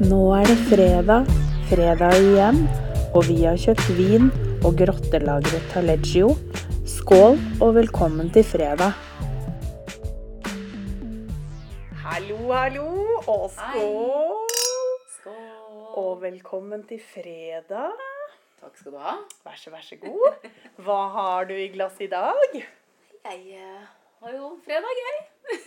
Nå er det fredag, fredag igjen, og vi har kjøpt vin og grottelagret taleggio. Skål og velkommen til fredag. Hallo, hallo, og skål! Skål. Og velkommen til fredag. Takk skal du ha. Vær så, vær så god. Hva har du i glasset i dag? Jeg eh, har jo fredag, jeg.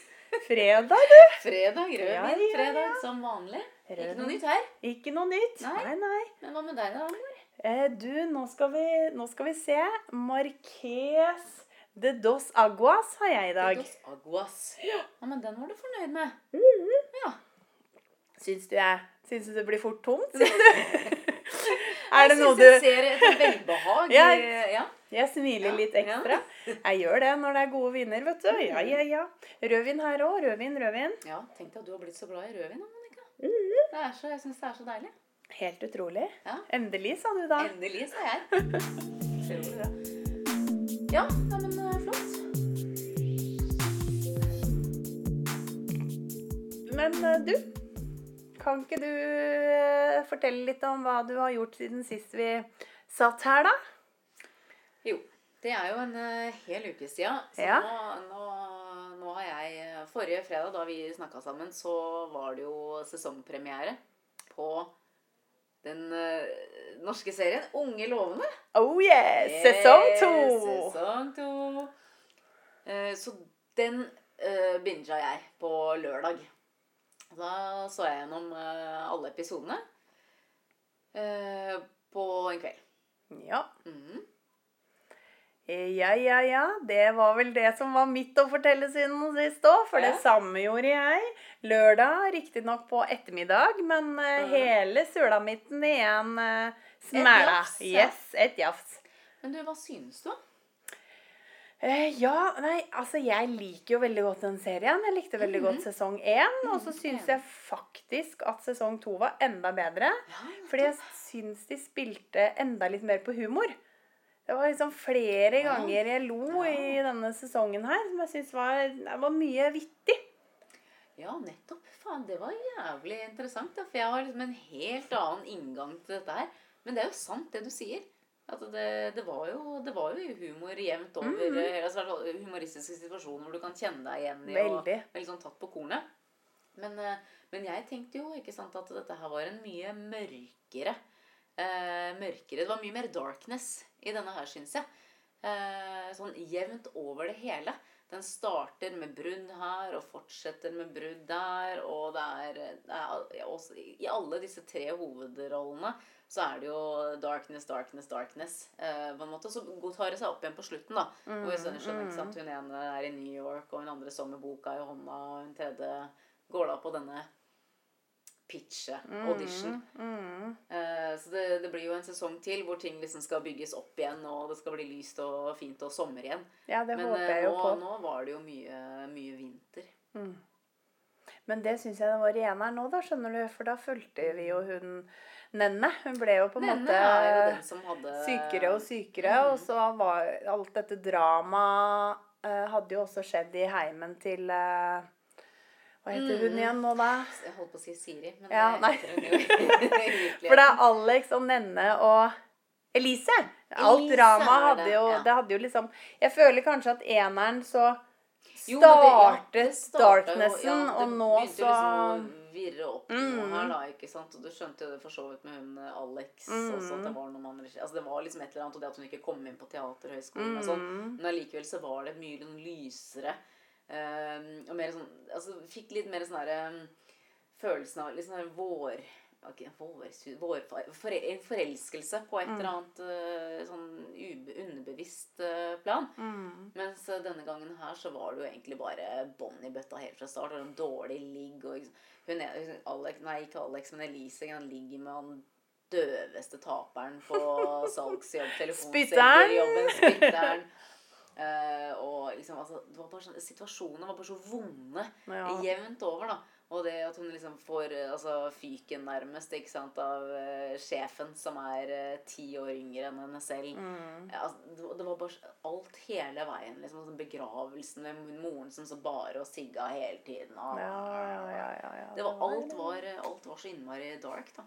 Fredag, du. Fredag, rødvin. Ja, ja, ja. Fredag som vanlig. Ikke noe nytt her. Ikke noe nytt. Nei. nei. nei. Men hva med deg, da? Amor? Eh, du, nå skal, vi, nå skal vi se. Marques de dos aguas har jeg i dag. De Dos Aguas. Ja, men den var du fornøyd med. Ja. Syns du, jeg, syns du det blir fort tomt? Syns du? er det jeg noe synes jeg du ser et velbehag. Ja. i- ja. Jeg smiler Ja, litt ja. ekstra. Jeg gjør det når det er gode viner, vet du. Ja, ja, ja. Rødvin her òg. Rødvin, rødvin. ja. Tenk deg at du har blitt så glad i rødvin. Det er så, jeg syns det er så deilig. Helt utrolig. Ja. Endelig, sa du da. Endelig, sa jeg. Ja, ja, men eh, flott. Men eh, du, kan ikke du eh, fortelle litt om hva du har gjort siden sist vi satt her, da? Jo, det er jo en hel uke siden. Så Ja. nå, nå, nå har jeg eh, Forrige fredag da vi snakka sammen, så var det jo sesongpremiere på den eh, norske serien Unge lovende. Oh yes! Sesong to! Sesong to. Eh, så den uh, binga jeg på lørdag. Da så jeg gjennom alle episodene på en kveld. Ja. Mhm. Ja, ja, ja. Det var vel det som var mitt å fortelle siden sist òg. For det Ja. samme gjorde jeg. Lørdag, riktignok på ettermiddag, men eh, Mhm. hele sulamitten i en uh, smæla. jafs. Yes, et jafs. Men du, hva synes du? Uh, ja, nei, altså jeg liker jo veldig godt den serien. Jeg likte veldig Mhm. godt sesong én. Og så Mhm, syns jeg faktisk at sesong to var enda bedre. Ja, Fordi jeg syns de spilte enda litt mer på humor. Det var liksom flere ganger jeg lo Ja. i denne sesongen her, som jeg syns var, var mye vittig. Ja, nettopp. Faen, det var jævlig interessant. Da, for jeg har liksom en helt annen inngang til dette her. Men det er jo sant, det du sier. At det, det, var, jo, det var jo humor jevnt over. Mm -hmm. altså, humoristiske situasjoner hvor du kan kjenne deg igjen i. Og Veldig. veldig sånn tatt på kornet. Men, eh, men jeg tenkte jo ikke sant, at dette her var en mye mørkere eh, Mørkere. Det var mye mer darkness i denne her, syns jeg. Eh, sånn jevnt over det hele. Den starter med brudd her og fortsetter med brudd der. Og det er, det er også, I alle disse tre hovedrollene så er det jo darkness, darkness, darkness. Eh, på en måte. Så tar det seg opp igjen på slutten, da. Hvor vi skjønner, skjønner, ikke sant? Hun ene er i New York, og hun andre står med boka i hånda, og hun tredje går da på denne pitche-audition. Mm. Eh, så det, det blir jo en sesong til hvor ting liksom skal bygges opp igjen, og det skal bli lyst og fint og sommer igjen. Ja, det Men håper eh, jeg jo nå, på. nå var det jo mye, mye vinter. Mm. Men det syns jeg det var i eneren nå, da, skjønner du. For da fulgte vi jo hun Nenne. Hun ble jo på en måte jo den som hadde sykere og sykere. Mm. Og så var alt dette dramaet eh, hadde jo også skjedd i heimen til eh, Hva heter hun Mhm. igjen nå, da? Jeg holdt på å si Siri, men Ja, det heter hun jo. For det er Alex og Nenne og Elise. Alt dramaet drama hadde jo ja. Det hadde jo liksom Jeg føler kanskje at eneren så startet darknessen, ja, og nå så liksom virre opp noe Mm. her, da. ikke sant? Og du skjønte jo det for så vidt med hun eh, Alex Mm. også, at det var noen andre Altså det var liksom et eller annet, og det at hun ikke kom inn på Teaterhøgskolen og sånn. mm, Men allikevel så var det mye sånn lysere. Eh, og mer sånn Altså fikk litt mer sånn derre um, Følelsen av litt sånn vår okay, vår, vår for, En forelskelse på et Mm. eller annet uh, sånn ube, underbevisst uh, plan. mm. Mens uh, denne gangen her så var det jo egentlig bare bånd i bøtta helt fra start. Og en dårlig ligg og hun hun- Alex, Nei, ikke Alex, men Elise. Han ligger med han døveste taperen på salgsjobb. Spytteren. Spytteren. Eh, og liksom, altså, det var bare sånn, Situasjonene var bare så vonde Ja. jevnt over. da Og det at hun liksom får eh, altså, fyken nærmest ikke sant, av uh, sjefen, som er ti år yngre enn henne selv. Mm. Ja, altså, det, var- det var bare alt hele veien. liksom altså, Begravelsen med moren som så bare og sigga hele tiden. Og, Ja, ja, ja, ja, ja. det var, alt, var, alt var så innmari dark, da.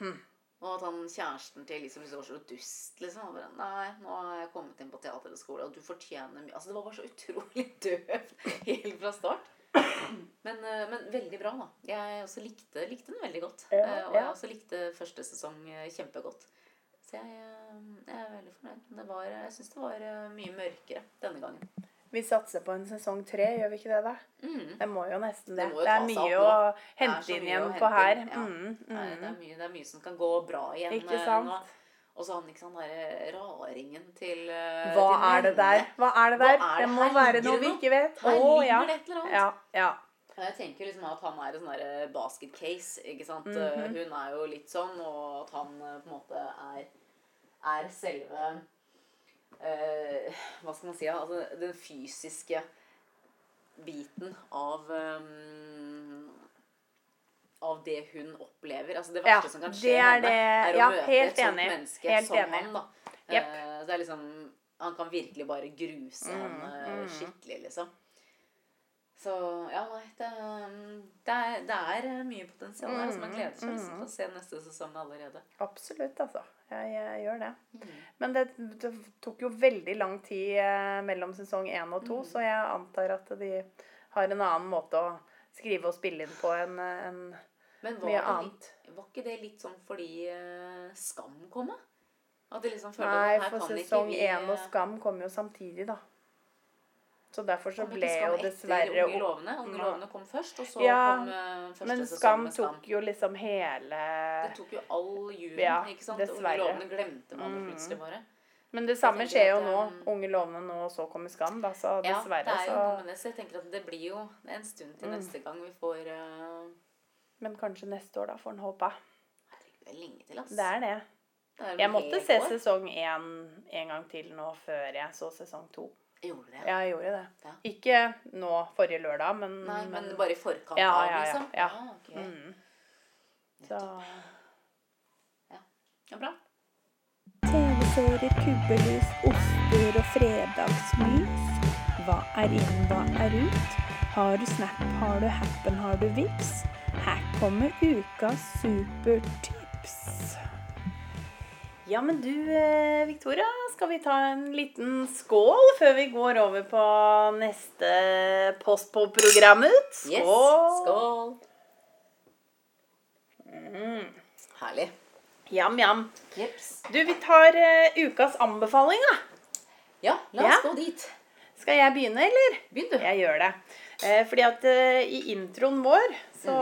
Hm. Og at han kjæresten til Elisabeth var så dust, liksom. Bare, Nei, nå har jeg kommet inn på teaterskole, og du fortjener mye Altså, det var bare så utrolig døvt helt fra start. Men, eh, men veldig bra, da. Jeg også likte, likte den veldig godt. Ja, ja. Og jeg også likte første sesong eh, kjempegodt. Så jeg, eh, jeg er veldig fornøyd. Det var, jeg syns det var eh, mye mørkere denne gangen. Vi satser på en sesong tre, gjør vi ikke det, da? Mm. Det må jo nesten det. Det jo Det er mye å hente inn igjen på her. ja. Mm, Nei, det, mm. er mye, det er mye som kan gå bra igjen Ikke eh, sant? nå. Og så han sant, derre raringen til eh, Hva til er det der? Hva er det der? er Det det? må være noe vi ikke vet. Her ligger ja. det et eller annet. Ja, ja. Jeg tenker liksom at han er en sånn derre basket case. ikke sant? Mm -hmm. Hun er jo litt sånn, og at han på en måte er, er selve eh, Hva skal man si? Altså, den fysiske biten av um, av det hun opplever. Altså Det Ja, verste som kan skje er henne, det- er å ja, møte et sånt enig. menneske Helt som enig. han. da. Yep. Eh, det er liksom Han kan virkelig bare gruse Mm, henne mm. skikkelig, liksom. Så ja, nei Det, det, er, det er mye potensial her. Så man gleder seg liksom til å se neste sesong allerede. Absolutt, altså. Jeg, jeg gjør det. Mm. Men det, det tok jo veldig lang tid eh, mellom sesong én og Mm. så jeg antar at de har en annen måte å skrive og spille inn på enn Men var, mye det annet. litt, var ikke det litt sånn fordi eh, Skam kom? da? At de liksom følte Nei, for sesong én og eh, Skam kom jo samtidig, da. Så derfor så ble jo dessverre Unge lovene. Unge lovene kom først, og så Ja, kom eh, første Men sesong Skam med Skam. tok jo liksom hele Det tok jo all julen, Ja, ikke sant? dessverre. Unge lovene glemte man Mm. plutselig bare. Men det samme skjer jo at, nå. um, Unge lovene nå, og så kommer Skam, da. Så Ja, det er jo så noe med det, så jeg tenker at det blir jo en stund til Mm. neste gang vi får uh... Men kanskje neste år, da, får en håpe. Herregud, det er lenge til, ass. Det er det. Det er Jeg måtte se år. sesong én en gang til nå før jeg så sesong to. Gjorde det? Ja, jeg gjorde det. Ja. Ikke nå forrige lørdag, men, Nei, men bare i forkant Ja, av, ja, ja, liksom? ja. Ah, ok. mm. Så Ja, bra. TV-serier, kubbelys, oster og fredagsmys. Hva er inn, hva er ut? Har du Snap, har du Happen, har du Vips? Her kommer ukas supertips. Ja, men du eh, Victoria, skal vi ta en liten skål før vi går over på neste post på programmet? Yes. Skål! Skål. Mm. Herlig. Jam, jam. Jeps. Du, vi tar uh, ukas anbefaling, da. Ja, la oss Ja. gå dit. Skal jeg begynne, eller? Begynn, du. Jeg gjør det. Uh, fordi at uh, i introen vår så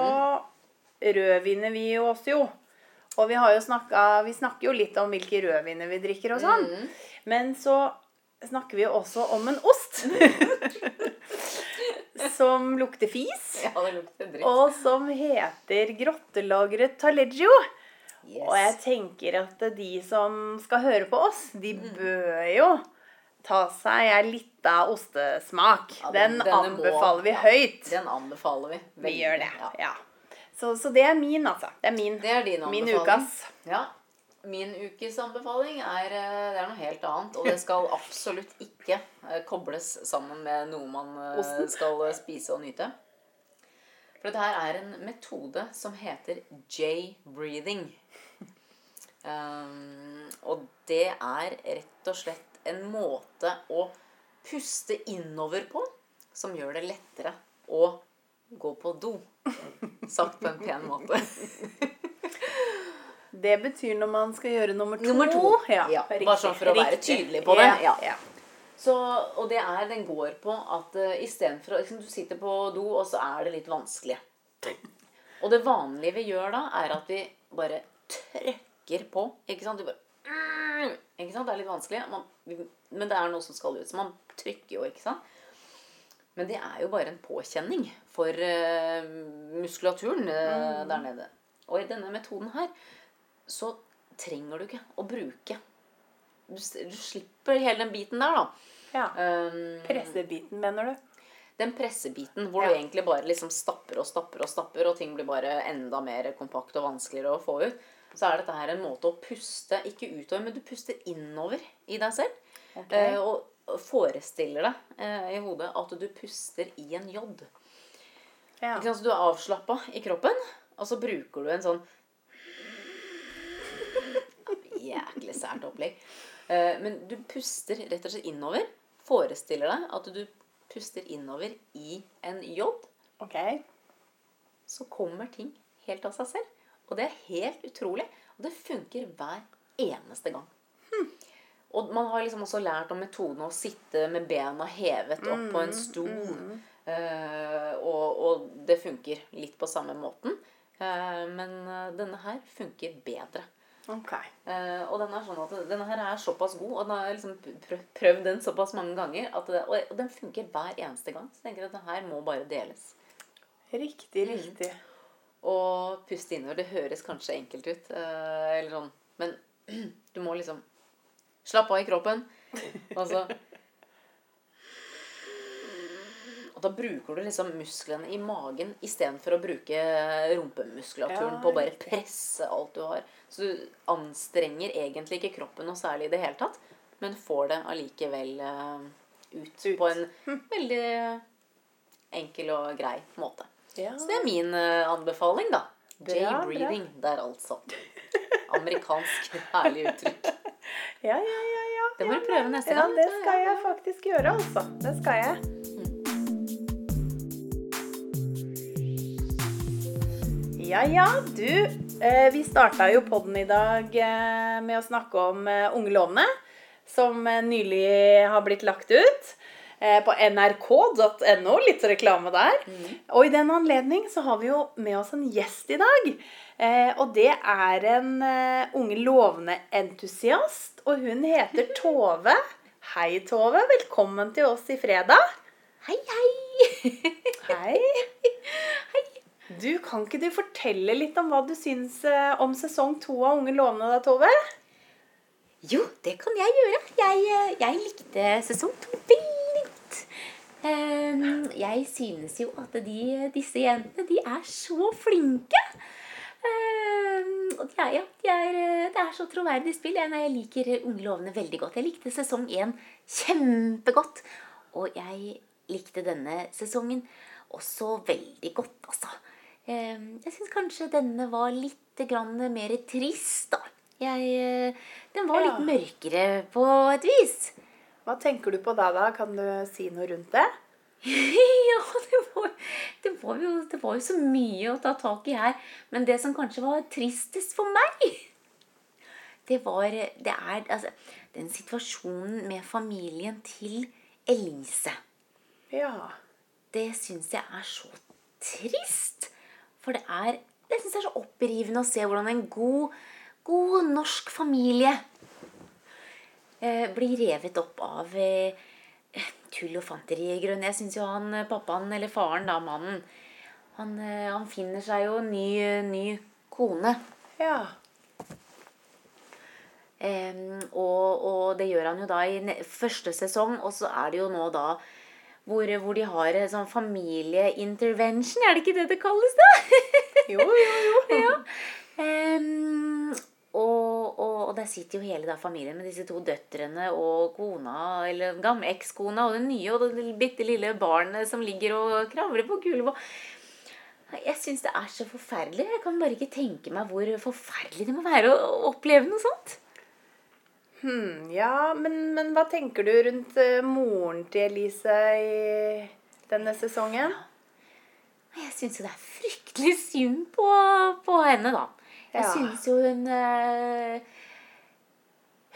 rødviner vi oss jo. Og vi snakka Vi snakker jo litt om hvilke rødviner vi drikker og sånn. Mm. Men så snakker vi jo også om en ost. som lukter fis. Ja, det lukter dritt. Og som heter grottelagret taleggio. Yes. Og jeg tenker at de som skal høre på oss, de Mm. bør jo ta seg ei lita ostesmak. Ja, den den- anbefaler må- vi høyt. Den anbefaler vi. Vi gjør det. Ja. Ja. Så, så det er min, altså. Det er min, Det er din anbefaling. min ukas. Ja. Min ukes anbefaling er, eh, det er noe helt annet. Og det skal absolutt ikke eh, kobles sammen med noe man eh, skal spise og nyte. For dette her er en metode som heter J-breathing. Um, og det er rett og slett en måte å puste innover på som gjør det lettere å gå på do. Sagt på en pen måte. Det betyr når man skal gjøre nummer to. Nummer to. Ja, Ja, bare sånn for å være riktig. tydelig på det. Ja, Ja. Så, og det er, den går på at uh, istedenfor liksom, Du sitter på do, og så er det litt vanskelig. Og det vanlige vi gjør da, er at vi bare trykker på. Ikke sant? Du bare Ikke sant? Det er litt vanskelig. Man, men det er noe som skal ut. Så man trykker jo, ikke sant? Men det er jo bare en påkjenning for uh, muskulaturen eh, der nede. Og i denne metoden her så trenger du ikke å bruke Du, du slipper hele den biten der, da. Ja. Um, Pressebiten, mener du? den pressebiten hvor Ja. du egentlig bare liksom stapper og stapper og stapper, og ting blir bare enda mer kompakt og vanskeligere å få ut, så er dette her en måte å puste ikke utover, men du puster innover i deg selv. Okay. Uh, og forestiller deg eh, i hodet at du puster i en J. Ja. Ikke sant? Så du er avslappa i kroppen, og så bruker du en sånn Jæklig sært opplegg. Eh, Men du puster rett og slett innover. Forestiller deg at du puster innover i en J. Okay. Så kommer ting helt av seg selv. Og det er helt utrolig. Og det funker hver eneste gang. Og man har liksom også lært om metoden å sitte med bena hevet opp på en stol. Eh, og, og det funker litt på samme måten. Uh, men eh, denne her funker bedre. Ok. Uh, og den er sånn at denne her er såpass god, og den har liksom prøvd den såpass mange ganger, det, og den funker hver eneste gang. Så jeg tenker at den her må bare deles. Riktig, riktig. Og puste innover. Det høres kanskje enkelt ut, eller sånn, men du må liksom slappe av i kroppen. Og Og da bruker du liksom musklene i magen istedenfor å bruke rumpemuskulaturen Ja, på å bare presse alt du har. Så du anstrenger egentlig ikke kroppen noe særlig i det hele tatt, men får det allikevel eh, ut, Ut. på en veldig enkel og grei måte. Ja. Så det er min eh, anbefaling, da. J-breathing der, altså. Amerikansk herlig uttrykk. Ja, ja, ja, ja. Det må du prøve neste Ja, det skal jeg faktisk gjøre, altså. Det skal jeg. Ja, ja, du. Eh, vi starta jo podden i dag eh, med å snakke om Ungelovene, som eh, nylig har blitt lagt ut eh, på nrk.no. Litt reklame der. Og i den anledning så har vi jo med oss en gjest i dag. Eh, og det er en eh, unge lovende entusiast, og hun heter Tove. Hei, Tove. Velkommen til oss i fredag. Hei, hei! Hei. Du, Kan ikke du fortelle litt om hva du syns eh, om sesong to av Unge lovende, da, Tove? Jo, det kan jeg gjøre. Jeg, jeg likte sesong to veldig godt. Ehm, Jeg synes jo at de, disse jentene, de er så flinke. Ehm, Og er, ja, det er, eh, det er så troverdig spill. Jeg, jeg liker Unge lovende veldig godt. Jeg likte sesong én kjempegodt. Og jeg likte denne sesongen også veldig godt, altså. Ehm, Jeg syns kanskje denne var litt grann mer trist, da. Jeg, eh, den var Ja. litt mørkere på et vis. Hva tenker du på da, da? Kan du si noe rundt det? ja, det var, det, var jo, det var jo så mye å ta tak i her. Men det som kanskje var tristest for meg, det var det er, altså, den situasjonen med familien til Elise. Ja. Det syns jeg er så trist. For det er Jeg syns det er så opprivende å se hvordan en god, god norsk familie eh, blir revet opp av eh, tull og fanteri. i grunnen. Jeg syns jo han eh, pappaen, eller faren, da, mannen, han, eh, han finner seg jo en ny, ny kone. Ja. Um, og, og det gjør han jo da i første sesong, og så er det jo nå da hvor, hvor de har en sånn familieintervention, er det ikke det det kalles da? Jo, jo, jo. ja. og, og, der sitter jo hele da familien med disse to døtrene og kona, eller gamle ekskona og den nye og det bitte lille barnet som ligger og kravler på gulvet. Jeg syns det er så forferdelig. Jeg kan bare ikke tenke meg hvor forferdelig det må være å å oppleve noe sånt. Hmm, ja, men, men hva tenker du rundt eh, moren til Elise i denne sesongen? Jeg syns jo det er fryktelig synd på, på henne, da. Jeg Ja. syns jo hun eh,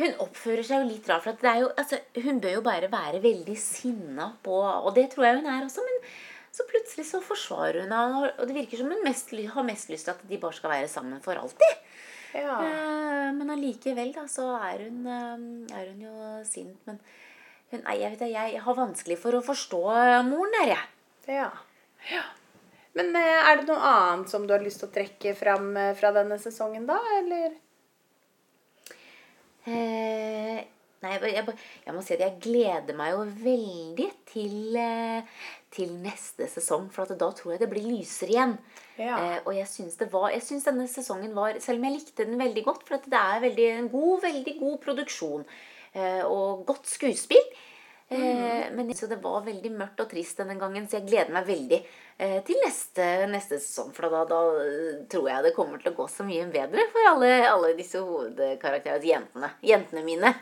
Hun oppfører seg jo litt rart. For at det er jo, altså, hun bør jo bare være veldig sinna på Og det tror jeg hun er også, men så plutselig så forsvarer hun han. Og det virker som hun mest, har mest lyst til at de bare skal være sammen for alltid. Ja. Uh, men allikevel, da, så er hun, uh, er hun jo sint. Men hun, jeg, vet, jeg har vanskelig for å forstå moren der, jeg. ja. ja. Men uh, er det noe annet som du har lyst til å trekke fram fra denne sesongen, da? Eller? Eh, Nei, jeg, jeg, må si at jeg gleder meg jo veldig til, eh, til neste sesong. For at da tror jeg det blir lysere igjen. Ja. Eh, og jeg syns, det var, jeg syns denne sesongen var Selv om jeg likte den veldig godt, for at det er veldig, en god, veldig god produksjon eh, og godt skuespill. Eh, men så det var veldig mørkt og trist denne gangen, så jeg gleder meg veldig eh, til neste, neste sesong. For da, da eh, tror jeg det kommer til å gå så mye bedre for alle, alle disse hovedkarakterene. Jentene. Jentene mine.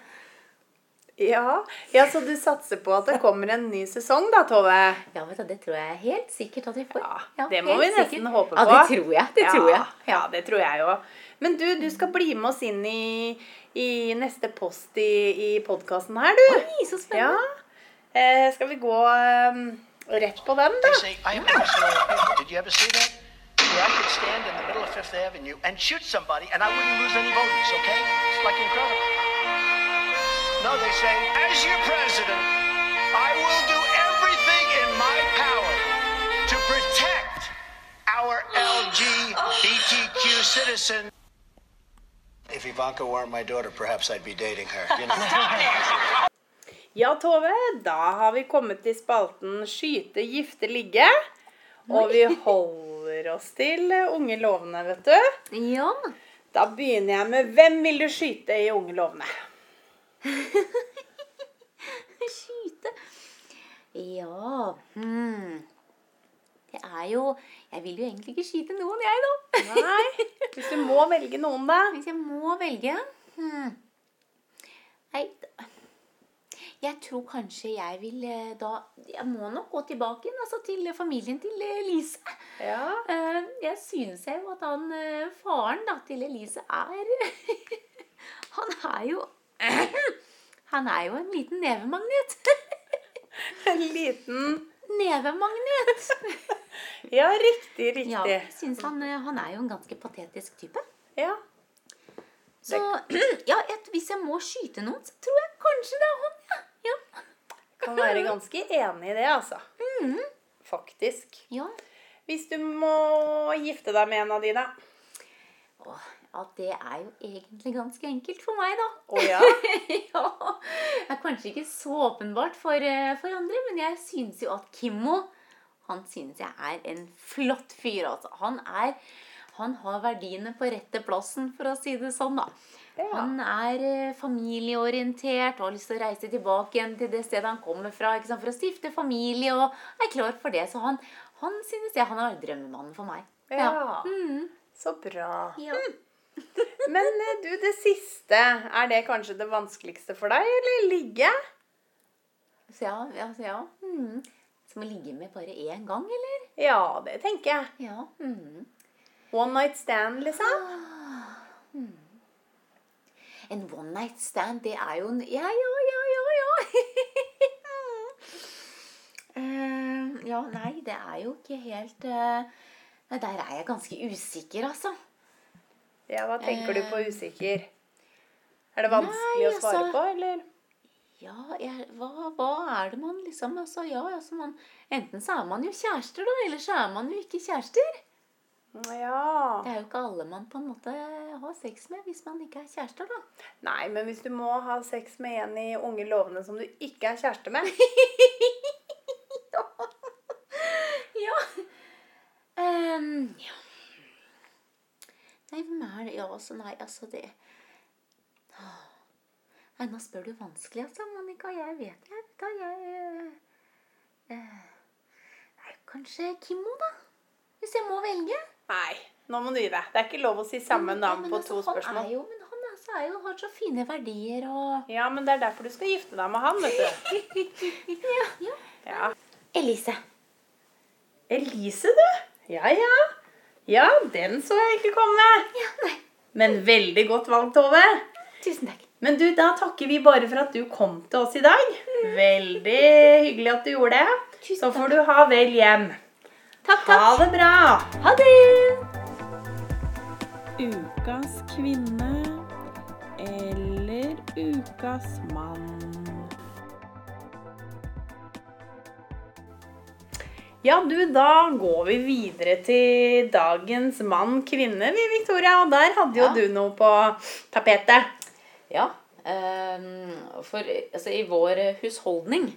Ja. ja, så du satser på at det kommer en ny sesong da, Tove? Ja, vet du, Det tror jeg helt sikkert at vi får. Ja, det må vi nesten sikkert. håpe Ja, på. det tror jeg. Det ja, tror jeg. Ja, det tror jeg jo. Men du, du skal bli med oss inn i, i neste post i, i podkasten her, du. Oi, så Ja. Spennende. Eh, skal vi gå eh, rett på den, da? They say, I am National Theater. Did you ever see that? Yeah, I could stand in the middle of Fifth Avenue and shoot somebody and I wouldn't lose any voters, okay? It's like incredible. No, they say, as your president, I will do everything in my power to protect our LGBTQ citizens. If Ivanka weren't my daughter, perhaps I'd be dating her. You know? Ja, Tove, da har vi kommet til spalten Skyte, gifte, ligge. Og vi holder oss til Unge lovende, vet du. Ja. Da begynner jeg med Hvem vil du skyte i Unge lovende? Skyte. Ja hmm. Det er jo Jeg vil jo egentlig ikke skyte noen, jeg, da. Nei, hvis du må velge noen, da. Hvis jeg må velge hmm. Nei, jeg tror kanskje jeg vil eh, da Jeg må nok gå tilbake igjen, altså til familien til Elise. Ja. Eh, Jeg synes jo at han eh, faren da, til Elise er Han er jo Han er jo en liten nevemagnet. En liten Nevemagnet! Ja, riktig, riktig. Ja, jeg synes han, eh, han er jo en ganske patetisk type. Ja. Så ja, et, hvis jeg må skyte noen, så tror jeg kanskje det er han. Ja. Ja. Kan være ganske enig i det, altså. Faktisk. ja. Hvis du må gifte deg med en av dine? Åh, ja, det er jo egentlig ganske enkelt for meg, da. Å ja. ja. Det er kanskje ikke så åpenbart for, eh, for andre, men jeg synes jo at Kimmo Han synes jeg er en flott fyr, altså. Han er Han har verdiene på rette plassen, for å si det sånn, da. Ja. Han er eh, familieorientert og har lyst til å reise tilbake igjen til det stedet han kommer fra ikke sant, for å stifte familie og er klar for det. Så han, han synes jeg han er drømmemannen for meg. Ja. Mm. Så bra. Ja. Men eh, du, det siste, er det kanskje det vanskeligste for deg, eller ligge? Så ja, ja, ja. Mm. Som å ligge med bare én gang, eller? Ja, det tenker jeg. Ja. Mm. One night stand, liksom. En one night stand, det er jo en Ja, ja, ja, ja, ja. uh, ja, nei, det er jo ikke helt uh, Nei, Der er jeg ganske usikker, altså. Ja, hva tenker du på usikker? Er det vanskelig å svare altså- på, eller? Ja, jeg, hva, hva er det man liksom altså, ja, altså man, Enten så er man jo kjærester, da, eller så er man jo ikke kjærester. Ja. Det er jo ikke alle man på en måte har sex med hvis man ikke er kjærester, da. Nei, men hvis du må ha sex med en i Unge lovende som du ikke er kjæreste med Ja. Um, ja. Nei, hvem er det? Ja, altså, nei, altså det Nei, nå spør du vanskelig, altså, Monica. Jeg vet jeg vet da, jeg eh, Nei, kanskje Kimmo, da? Hvis jeg må velge. Nei, nå må du gi deg. Det er ikke lov å si samme navn men på altså, to Han er spørsmål. jo, men han altså, er jo, har så fine verdier og Ja, men det er derfor du skal gifte deg med han, vet du. Ja. ja. Ja. Elise. Elise, du. Ja, ja. Ja, den så jeg ikke komme. Ja, nei. Men veldig godt valgt, Tove. Tusen takk. Men du, da takker vi bare for at du kom til oss i dag. Veldig hyggelig at du gjorde det. Tusen Så får du ha vel hjem. Takk, takk. Ha det bra. Ha det! Ukas kvinne eller ukas mann. Ja, du, da går vi videre til dagens mann-kvinne, vi, Victoria. Og der hadde jo Ja. du noe på tapetet. Ja. Ehm, For altså, i vår husholdning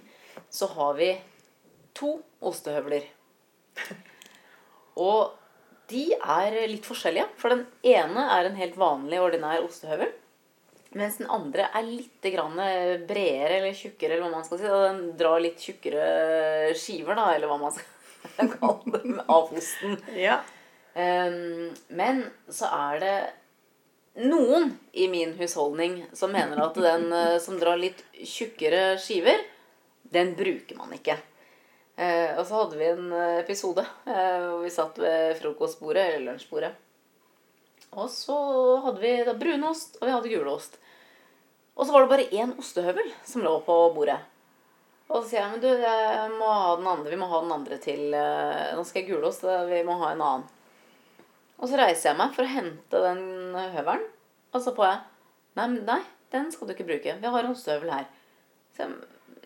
så har vi to ostehøvler. Og de er litt forskjellige. For den ene er en helt vanlig, ordinær ostehøvel. Mens den andre er litt grann bredere eller tjukkere, eller hva man skal si. Den drar litt tjukkere skiver, da, eller hva man skal kalle det, av osten. Ja. Um, men så er det noen i min husholdning som mener at den eh, som drar litt tjukkere skiver, den bruker man ikke. Eh, og så hadde vi en eh, episode eh, hvor vi satt ved frokostbordet, eller lunsjbordet. Og så hadde vi da brunost, og vi hadde gulost. Og så var det bare én ostehøvel som lå på bordet. Og så sier jeg men du, jeg må ha den andre, vi må ha den andre til Nå skal jeg gulost, vi må ha en annen. Og så reiser jeg meg for å hente den høvelen. Og så får jeg Nei, nei, den skal du ikke bruke. Vi har en ostehøvel her. Så jeg,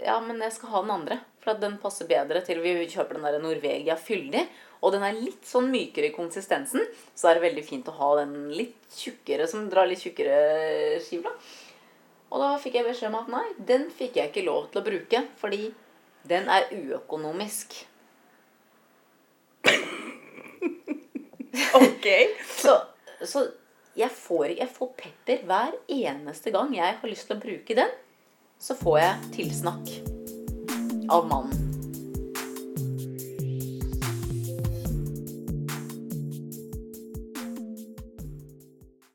ja, men jeg skal ha den andre. For at den passer bedre til vi kjøper den der Norvegia fyldig. Og den er litt sånn mykere i konsistensen. Så er det veldig fint å ha den litt tjukkere, som drar litt tjukkere skiver. Og da fikk jeg beskjed om at nei, den fikk jeg ikke lov til å bruke. Fordi den er uøkonomisk. Ok. Så, så jeg, får, jeg får pepper hver eneste gang jeg har lyst til å bruke den. Så får jeg tilsnakk av mannen.